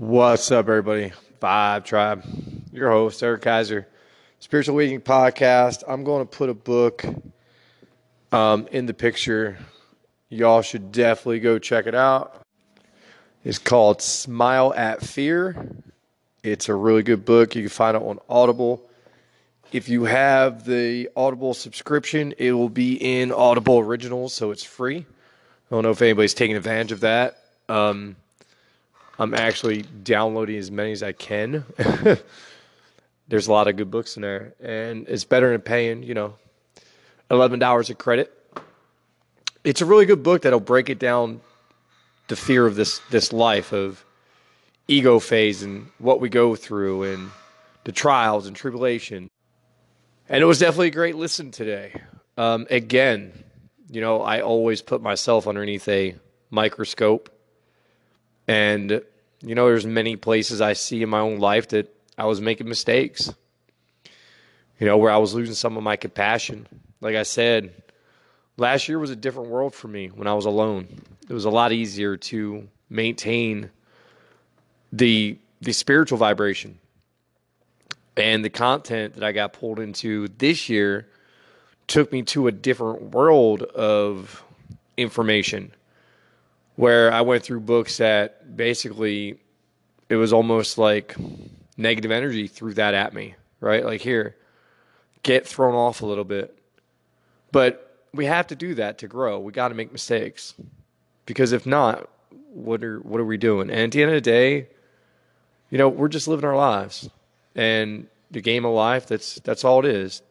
What's up, everybody? Vibe Tribe. Your host, Eric Kaiser, Spiritual Awakening Podcast. I'm going to put a book um, in the picture. Y'all should definitely go check it out. It's called Smile at Fear. It's a really good book. You can find it on Audible. If you have the Audible subscription, it will be in Audible Originals, so it's free. I don't know if anybody's taking advantage of that. Um, I'm actually downloading as many as I can. There's a lot of good books in there, and it's better than paying, you know, eleven dollars a credit. It's a really good book that'll break it down, the fear of this this life of ego phase and what we go through and the trials and tribulation. And it was definitely a great listen today. Um, again, you know, I always put myself underneath a microscope and you know, there's many places I see in my own life that I was making mistakes. You know, where I was losing some of my compassion. Like I said, last year was a different world for me when I was alone. It was a lot easier to maintain the the spiritual vibration and the content that I got pulled into this year took me to a different world of information where I went through books that basically it was almost like negative energy threw that at me, right? Like here, get thrown off a little bit. But we have to do that to grow. We got to make mistakes. Because if not, what are what are we doing? And at the end of the day, you know, we're just living our lives. And the game of life, that's that's all it is.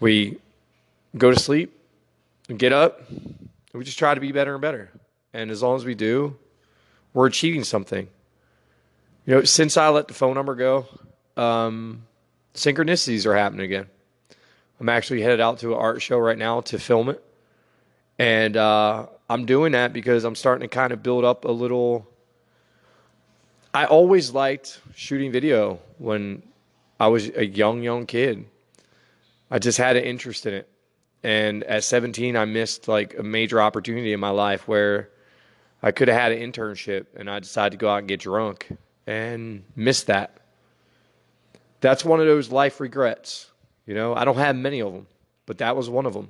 We go to sleep, get up, we just try to be better and better. And as long as we do, we're achieving something. You know, since I let the phone number go, um, synchronicities are happening again. I'm actually headed out to an art show right now to film it. And uh, I'm doing that because I'm starting to kind of build up a little. I always liked shooting video when I was a young, young kid. I just had an interest in it. And at 17, I missed like a major opportunity in my life where I could have had an internship and I decided to go out and get drunk and missed that. That's one of those life regrets. You know, I don't have many of them, but that was one of them.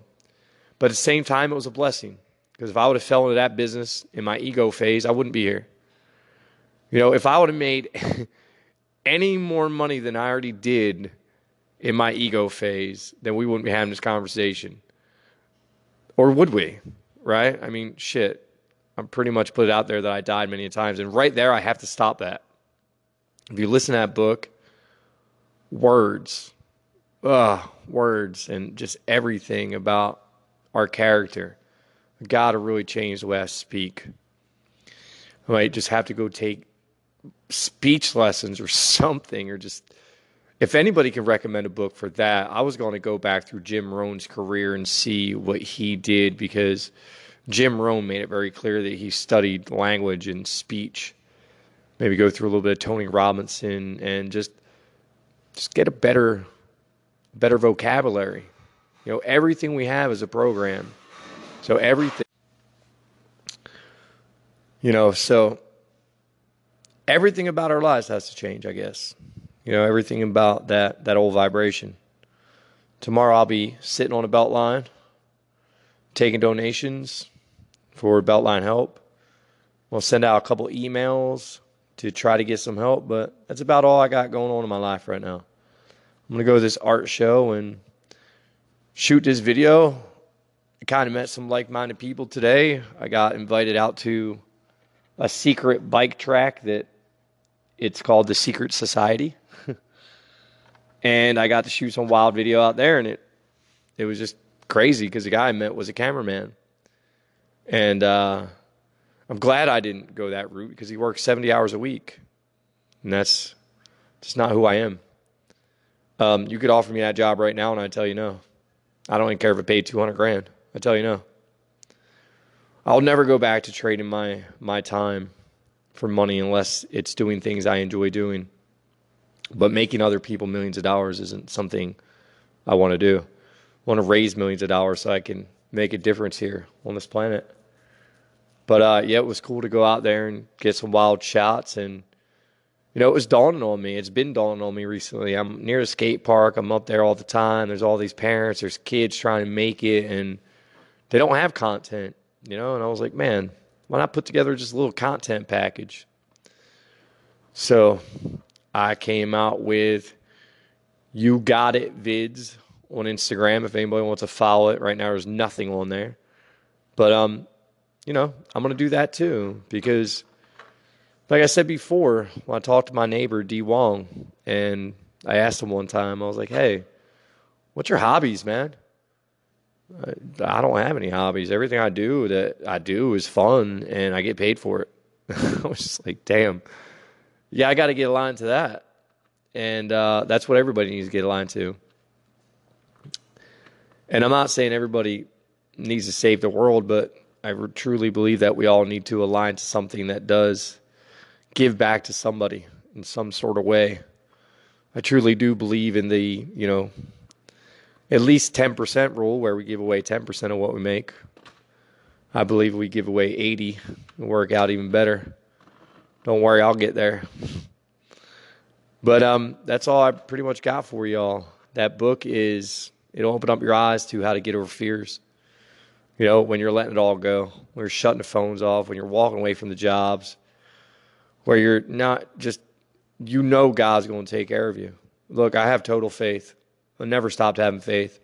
But at the same time, it was a blessing because if I would have fell into that business in my ego phase, I wouldn't be here. You know, if I would have made any more money than I already did in my ego phase, then we wouldn't be having this conversation. Or would we? Right? I mean, shit. I'm pretty much put it out there that I died many times. And right there, I have to stop that. If you listen to that book, words, ugh, words, and just everything about our character, got to really change the way I speak. I might just have to go take speech lessons or something, or just if anybody can recommend a book for that, I was going to go back through Jim Rohn's career and see what he did because Jim Rohn made it very clear that he studied language and speech. Maybe go through a little bit of Tony Robinson and just just get a better better vocabulary. You know, everything we have is a program. So everything you know, so everything about our lives has to change, I guess. You know, everything about that that old vibration. Tomorrow I'll be sitting on a belt line, taking donations for Beltline help. We'll send out a couple emails to try to get some help, but that's about all I got going on in my life right now. I'm gonna go to this art show and shoot this video. I kind of met some like-minded people today. I got invited out to a secret bike track that it's called the Secret Society and I got to shoot some wild video out there, and it it was just crazy because the guy I met was a cameraman, and uh, I'm glad I didn't go that route because he works 70 hours a week, and that's just not who I am. Um, you could offer me that job right now, and I'd tell you no. I don't even care if it paid 200 grand. I tell you no. I'll never go back to trading my my time for money unless it's doing things I enjoy doing. But making other people millions of dollars isn't something I want to do. I want to raise millions of dollars so I can make a difference here on this planet. But uh, yeah, it was cool to go out there and get some wild shots. And, you know, it was dawning on me. It's been dawning on me recently. I'm near a skate park. I'm up there all the time. There's all these parents, there's kids trying to make it, and they don't have content, you know? And I was like, man, why not put together just a little content package? So I came out with You Got It Vids on Instagram if anybody wants to follow it. Right now, there's nothing on there. But um, you know, I'm going to do that too because, like I said before, when I talked to my neighbor, D. Wong, and I asked him one time, I was like, hey, what's your hobbies, man? I don't have any hobbies. Everything I do that I do is fun and I get paid for it. I was just like, damn. Yeah, I got to get aligned to that. And uh, that's what everybody needs to get aligned to. And I'm not saying everybody needs to save the world, but I truly believe that we all need to align to something that does give back to somebody in some sort of way. I truly do believe in the, you know, at least 10% rule where we give away 10% of what we make. I believe we give away 80 and work out even better. Don't worry, I'll get there. But um, that's all I pretty much got for y'all. That book is it'll open up your eyes to how to get over fears. You know, when you're letting it all go, when you're shutting the phones off, when you're walking away from the jobs, where you're not just, you know, God's going to take care of you. Look, I have total faith. I never stopped having faith.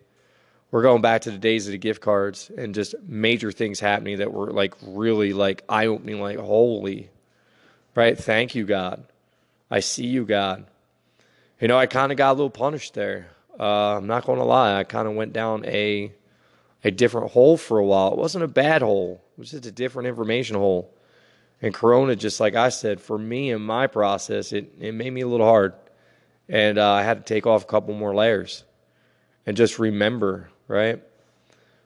We're going back to the days of the gift cards and just major things happening that were like really like eye opening, like, holy, right? Thank you, God. I see you, God. You know, I kind of got a little punished there. Uh, I'm not going to lie. I kind of went down a a different hole for a while. It wasn't a bad hole. It was just a different information hole. And Corona, just like I said, for me and my process, it, it made me a little hard. And uh, I had to take off a couple more layers and just remember, right?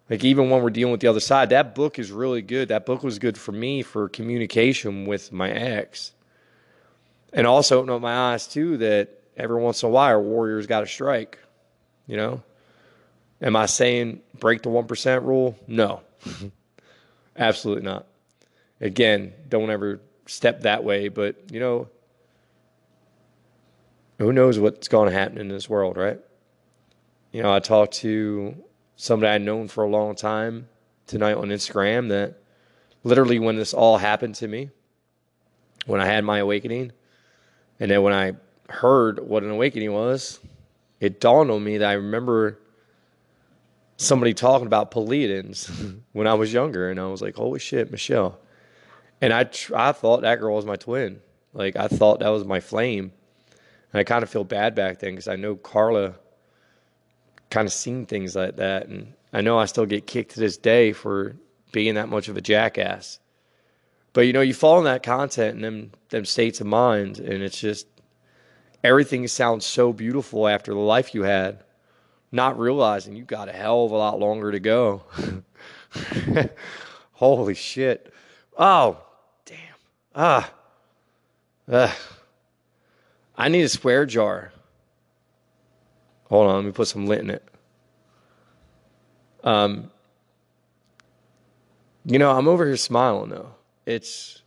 Like even when we're dealing with the other side, that book is really good. That book was good for me for communication with my ex. And also opened up my eyes too that every once in a while, warriors got to strike, you know? Am I saying break the 1% rule? No, absolutely not. Again, don't ever step that way, but you know, who knows what's going to happen in this world, right? You know, I talked to somebody I'd known for a long time tonight on Instagram that literally when this all happened to me, when I had my awakening, and then when I heard what an awakening was, it dawned on me that I remember somebody talking about Pleiadians when I was younger, and I was like, "Holy shit, Michelle!" And I I thought that girl was my twin. Like I thought that was my flame, and I kind of feel bad back then because I know Carla kind of seen things like that, and I know I still get kicked to this day for being that much of a jackass. But you know, you fall in that content and them them states of mind, and it's just everything sounds so beautiful after the life you had not realizing you got a hell of a lot longer to go. Holy shit. Oh, damn. Ah. I need a swear jar. Hold on, let me put some lint in it. Um, you know, I'm over here smiling though. It's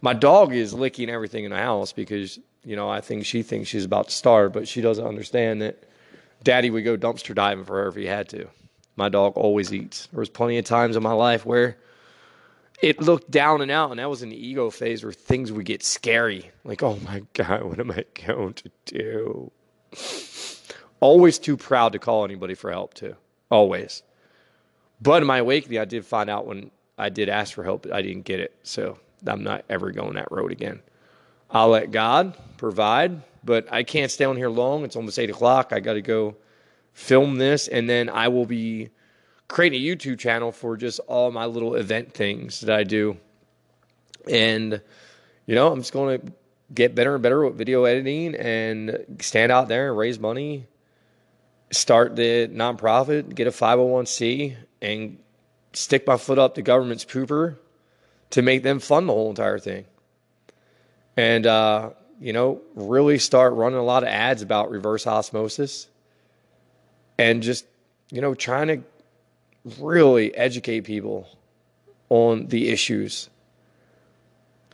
my dog is licking everything in the house because you know I think she thinks she's about to starve, but she doesn't understand that Daddy would go dumpster diving for her if he had to. My dog always eats. There was plenty of times in my life where it looked down and out, and that was an ego phase where things would get scary. Like, oh my God, what am I going to do? Always too proud to call anybody for help, too. Always. But in my awakening, I did find out when I did ask for help, I didn't get it. So I'm not ever going that road again. I'll let God provide but I can't stay on here long. It's almost eight o'clock. I got to go film this, and then I will be creating a YouTube channel for just all my little event things that I do. And you know, I'm just going to get better and better with video editing and stand out there and raise money, start the nonprofit, get a 501c, and stick my foot up the government's pooper to make them fund the whole entire thing. And uh, you know, really start running a lot of ads about reverse osmosis and just, you know, trying to really educate people on the issues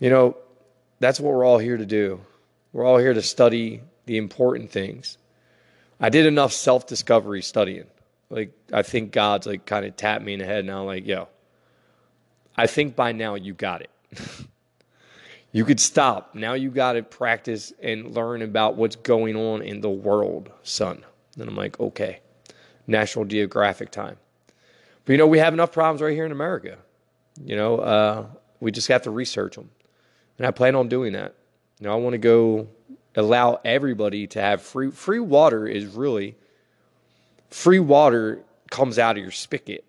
You know, that's what we're all here to do. We're all here to study the important things. I did enough self discovery studying. Like, I think God's like kind of tapped me in the head now, like, yo, I think by now you got it. you could stop. Now you got to practice and learn about what's going on in the world, son. And I'm like, okay, National Geographic time. But you know, we have enough problems right here in America. You know, uh, we just have to research them. And I plan on doing that. You know, I want to go allow everybody to have free free water is really free water comes out of your spigot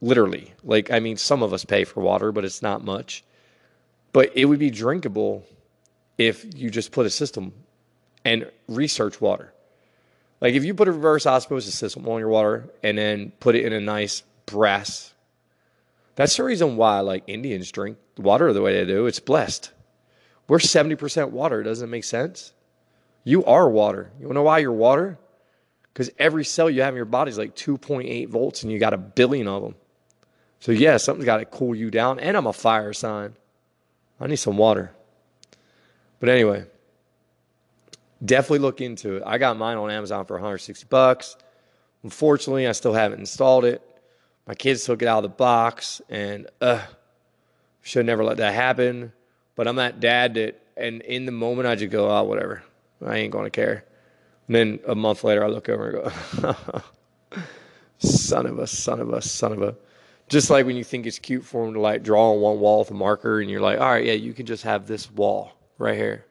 literally. Like i mean some of us pay for water but it's not much. But it would be drinkable if you just put a system and research water. Like if you put a reverse osmosis system on your water and then put it in a nice brass that's the reason why like indians drink water the way they do. It's blessed we're 70% water. Doesn't it make sense? You are water. You wanna know why you're water? Because every cell you have in your body is like 2.8 volts and you got a billion of them. So, yeah, something's got to cool you down. And I'm a fire sign. I need some water. But anyway, definitely look into it. I got mine on Amazon for 160 bucks. Unfortunately, I still haven't installed it. My kids took it out of the box, and uh, should never let that happen. But I'm that dad that, and in the moment, I just go, oh, whatever. I ain't going to care. And then a month later, I look over and go, son of a, son of a, son of a. Just like when you think it's cute for them to like draw on one wall with a marker, and you're like, all right, yeah, you can just have this wall right here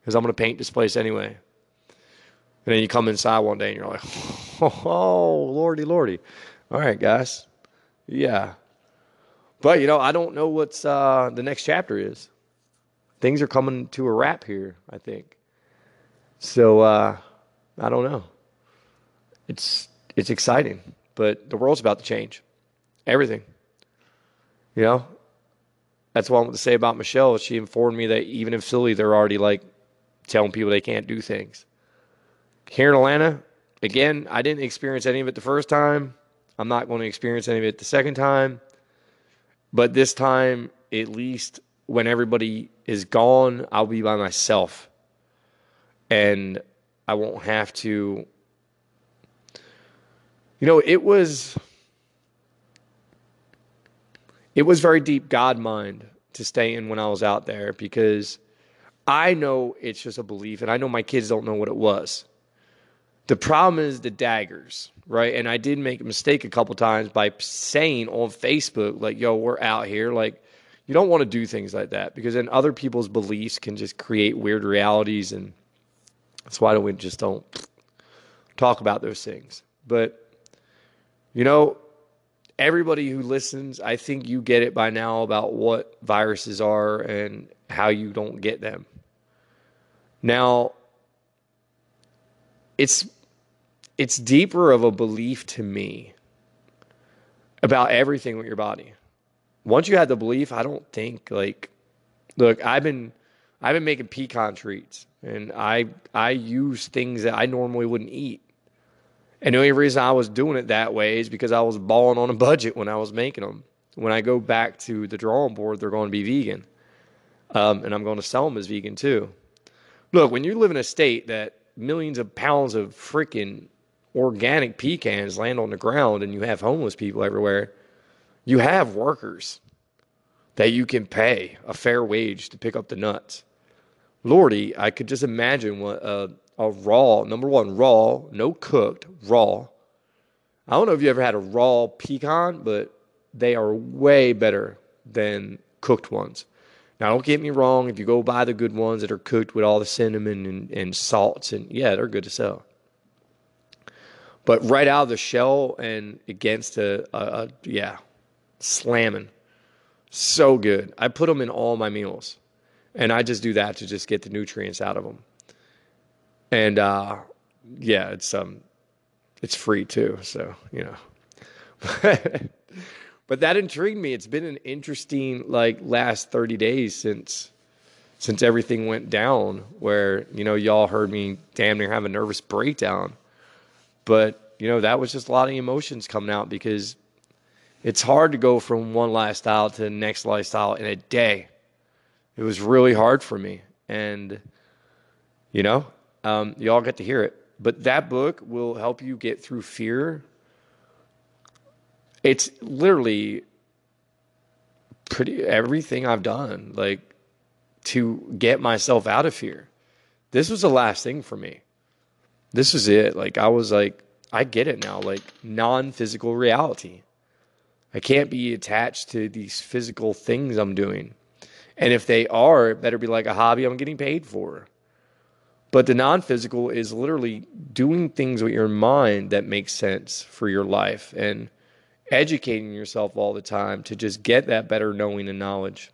because I'm going to paint this place anyway. And then you come inside one day and you're like, oh, lordy, lordy. All right, guys. Yeah. But, you know, I don't know what's uh, the next chapter is things are coming to a wrap here, I think. So uh, I don't know. It's it's exciting, but the world's about to change. Everything. You know? That's what I want to say about Michelle. She informed me that even in Philly, they're already like telling people they can't do things. Here in Atlanta, again, I didn't experience any of it the first time. I'm not going to experience any of it the second time. But this time, at least when everybody is gone, I'll be by myself. And I won't have to. You know, it was. It was very deep God mind to stay in when I was out there because I know it's just a belief, and I know my kids don't know what it was. The problem is the daggers, right? And I did make a mistake a couple times by saying on Facebook, like, yo, we're out here. Like, you don't want to do things like that because then other people's beliefs can just create weird realities and that's why we just don't talk about those things. But you know everybody who listens i think you get it by now about what viruses are and how you don't get them. Now it's it's deeper of a belief to me about everything with your body once you have the belief, I don't think like look, I've been I've been making pecan treats and I I use things that I normally wouldn't eat. And the only reason I was doing it that way is because I was balling on a budget when I was making them. When I go back to the drawing board, they're going to be vegan. Um, and I'm going to sell them as vegan too. Look, when you live in a state that millions of pounds of freaking organic pecans land on the ground and you have homeless people everywhere, you have workers that you can pay a fair wage to pick up the nuts. Lordy, I could just imagine what a, raw, number one, raw, no cooked, raw. I don't know if you ever had a raw pecan, but they are way better than cooked ones. Now, don't get me wrong, if you go buy the good ones that are cooked with all the cinnamon and, and salts, and yeah, they're good to sell. But right out of the shell and against a, a, a yeah, slamming. So good. I put them in all my meals. And I just do that to just get the nutrients out of them. And uh, yeah, it's um it's free too, so, you know. but that intrigued me. It's been an interesting like last 30 days since since everything went down where, you know, y'all heard me damn near have a nervous breakdown. But, you know, that was just a lot of emotions coming out because it's hard to go from one lifestyle to the next lifestyle in a day. It was really hard for me. And, you know, um, y'all get to hear it. But that book will help you get through fear. It's literally pretty everything I've done, like to get myself out of fear. This was the last thing for me. This is it. Like I was like, I get it now. Like non physical reality. I can't be attached to these physical things I'm doing. And if they are, it better be like a hobby I'm getting paid for. But the non physical is literally doing things with your mind that make sense for your life and educating yourself all the time to just get that better knowing and knowledge.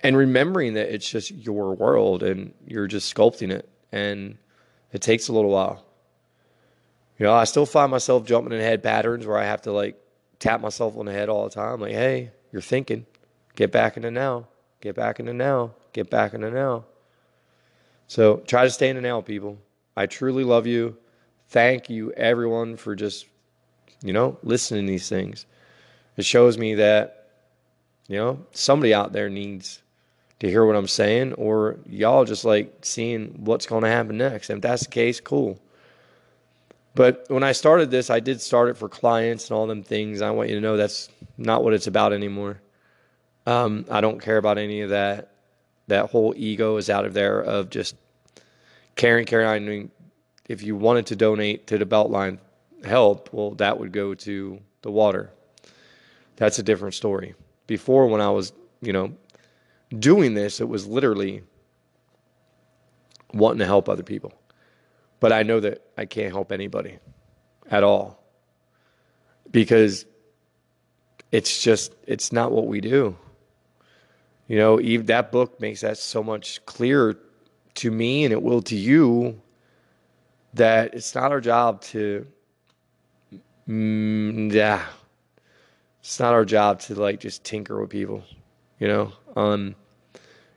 And remembering that it's just your world and you're just sculpting it. And it takes a little while. You know, I still find myself jumping in head patterns where I have to like tap myself on the head all the time. Like, hey, you're thinking. Get back in the now. Get back in the now. Get back in the now. So try to stay in the now, people. I truly love you. Thank you, everyone, for just, you know, listening to these things. It shows me that, you know, somebody out there needs to hear what I'm saying, or y'all just like seeing what's going to happen next. And if that's the case, cool. But when I started this, I did start it for clients and all them things. I want you to know that's not what it's about anymore. Um, I don't care about any of that. That whole ego is out of there of just caring, caring. I mean, if you wanted to donate to the Beltline help, well, that would go to the water. That's a different story. Before, when I was, you know, doing this, it was literally wanting to help other people. But I know that I can't help anybody at all because it's just, it's not what we do. You know, Eve, that book makes that so much clearer to me and it will to you that it's not our job to, mm, yeah, it's not our job to like just tinker with people, you know. Um,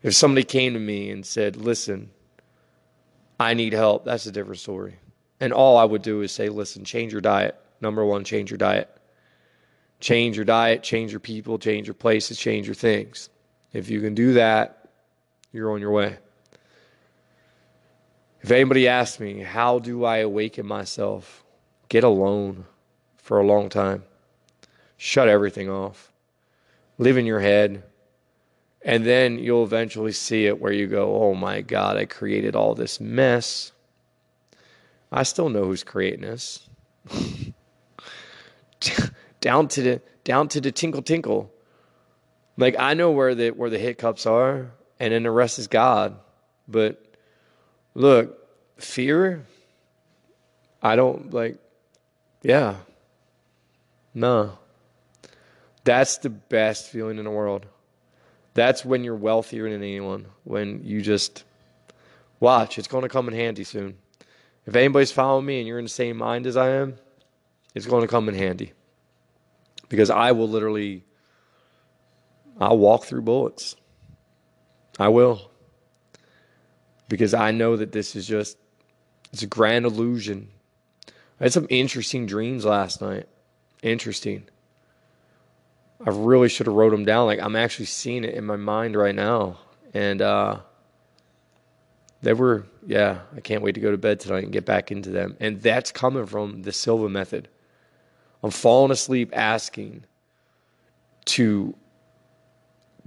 if somebody came to me and said, "Listen, I need help," that's a different story. And all I would do is say, "Listen, change your diet. Number one, change your diet. Change your diet, change your people, change your places, change your things." If you can do that, you're on your way. If anybody asks me, how do I awaken myself? Get alone for a long time. Shut everything off. Live in your head. And then you'll eventually see it where you go, oh my God, I created all this mess. I still know who's creating this. down to the down to the tinkle tinkle. Like I know where the where the hiccups are, and then the rest is God. But look, fear. I don't like. Yeah. No. That's the best feeling in the world. That's when you're wealthier than anyone. When you just watch, it's going to come in handy soon. If anybody's following me and you're in the same mind as I am, it's going to come in handy. Because I will literally I'll walk through bullets. I will. Because I know that this is just it's a grand illusion. I had some interesting dreams last night. Interesting. I really should have wrote them down. Like I'm actually seeing it in my mind right now. And uh they were yeah, I can't wait to go to bed tonight and get back into them. And that's coming from the Silva method. I'm falling asleep asking to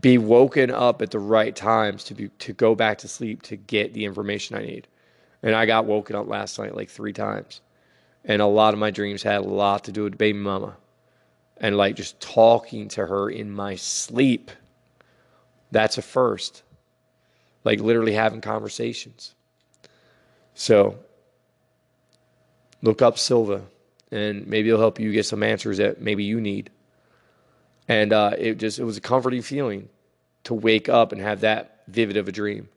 be woken up at the right times to be to go back to sleep to get the information I need. And I got woken up last night like three times. And a lot of my dreams had a lot to do with baby mama. And like just talking to her in my sleep. That's a first. Like literally having conversations. So look up Silva and maybe it'll help you get some answers that maybe you need. And uh, it just it was a comforting feeling to wake up and have that vivid of a dream.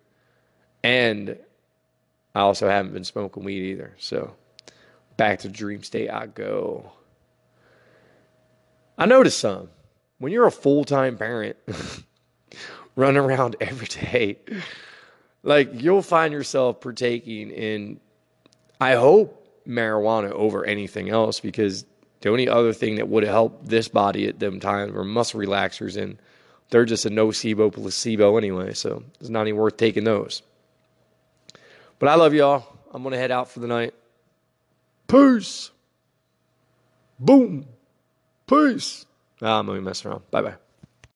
And I also haven't been smoking weed either. So back to dream state I go. I noticed some. When you're a full time parent, running around every day, like you'll find yourself partaking in, I hope, marijuana over anything else because the only other thing that would helped this body at them times were muscle relaxers and they're just a nocebo placebo anyway, so it's not even worth taking those. But I love y'all. I'm going to head out for the night. Peace. Boom. Peace. Ah, I'm going to mess around. Bye bye.